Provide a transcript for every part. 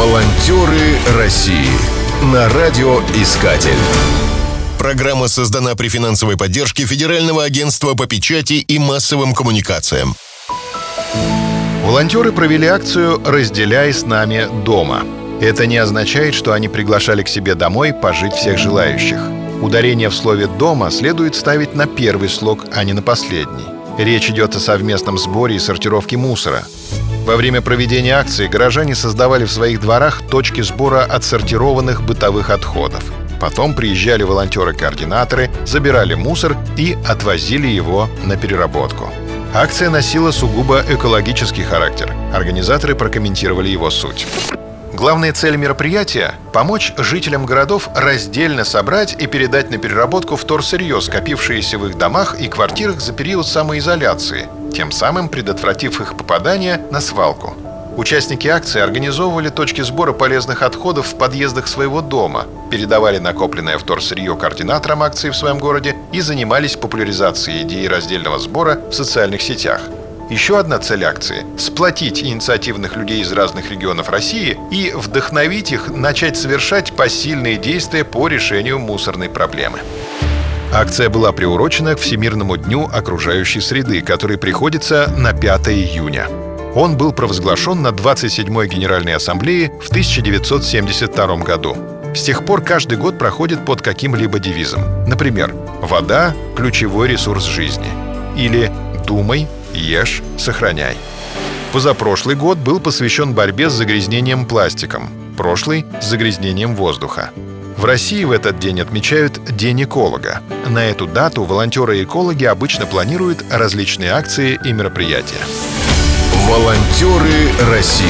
Волонтеры России на радиоискатель. Программа создана при финансовой поддержке Федерального агентства по печати и массовым коммуникациям. Волонтеры провели акцию «Разделяй с нами дома». Это не означает, что они приглашали к себе домой пожить всех желающих. Ударение в слове «дома» следует ставить на первый слог, а не на последний. Речь идет о совместном сборе и сортировке мусора. Во время проведения акции горожане создавали в своих дворах точки сбора отсортированных бытовых отходов. Потом приезжали волонтеры-координаторы, забирали мусор и отвозили его на переработку. Акция носила сугубо экологический характер. Организаторы прокомментировали его суть. Главная цель мероприятия – помочь жителям городов раздельно собрать и передать на переработку вторсырье, скопившееся в их домах и квартирах за период самоизоляции, тем самым предотвратив их попадание на свалку. Участники акции организовывали точки сбора полезных отходов в подъездах своего дома, передавали накопленное вторсырье координаторам акции в своем городе и занимались популяризацией идеи раздельного сбора в социальных сетях – еще одна цель акции – сплотить инициативных людей из разных регионов России и вдохновить их начать совершать посильные действия по решению мусорной проблемы. Акция была приурочена к Всемирному дню окружающей среды, который приходится на 5 июня. Он был провозглашен на 27-й Генеральной Ассамблее в 1972 году. С тех пор каждый год проходит под каким-либо девизом. Например, «Вода – ключевой ресурс жизни» или «Думай, Ешь, сохраняй. Позапрошлый год был посвящен борьбе с загрязнением пластиком, прошлый — с загрязнением воздуха. В России в этот день отмечают День эколога. На эту дату волонтеры-экологи обычно планируют различные акции и мероприятия. Волонтеры России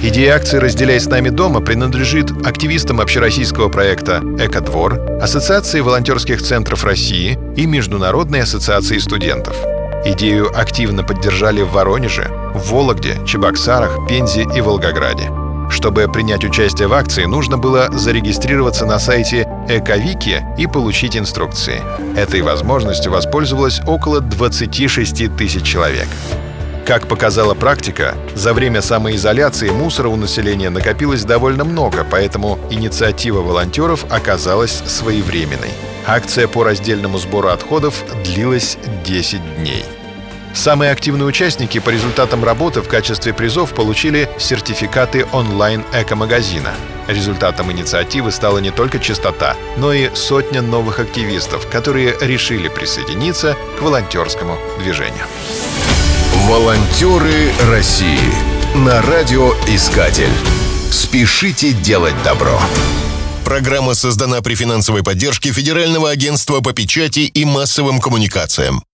Идея акции «Разделяй с нами дома» принадлежит активистам общероссийского проекта «Экодвор», Ассоциации волонтерских центров России и Международной ассоциации студентов – Идею активно поддержали в Воронеже, в Вологде, Чебоксарах, Пензе и Волгограде. Чтобы принять участие в акции, нужно было зарегистрироваться на сайте Эковики и получить инструкции. Этой возможностью воспользовалось около 26 тысяч человек. Как показала практика, за время самоизоляции мусора у населения накопилось довольно много, поэтому инициатива волонтеров оказалась своевременной. Акция по раздельному сбору отходов длилась 10 дней. Самые активные участники по результатам работы в качестве призов получили сертификаты онлайн-эко-магазина. Результатом инициативы стала не только чистота, но и сотня новых активистов, которые решили присоединиться к волонтерскому движению. Волонтеры России на радиоискатель. Спешите делать добро. Программа создана при финансовой поддержке Федерального агентства по печати и массовым коммуникациям.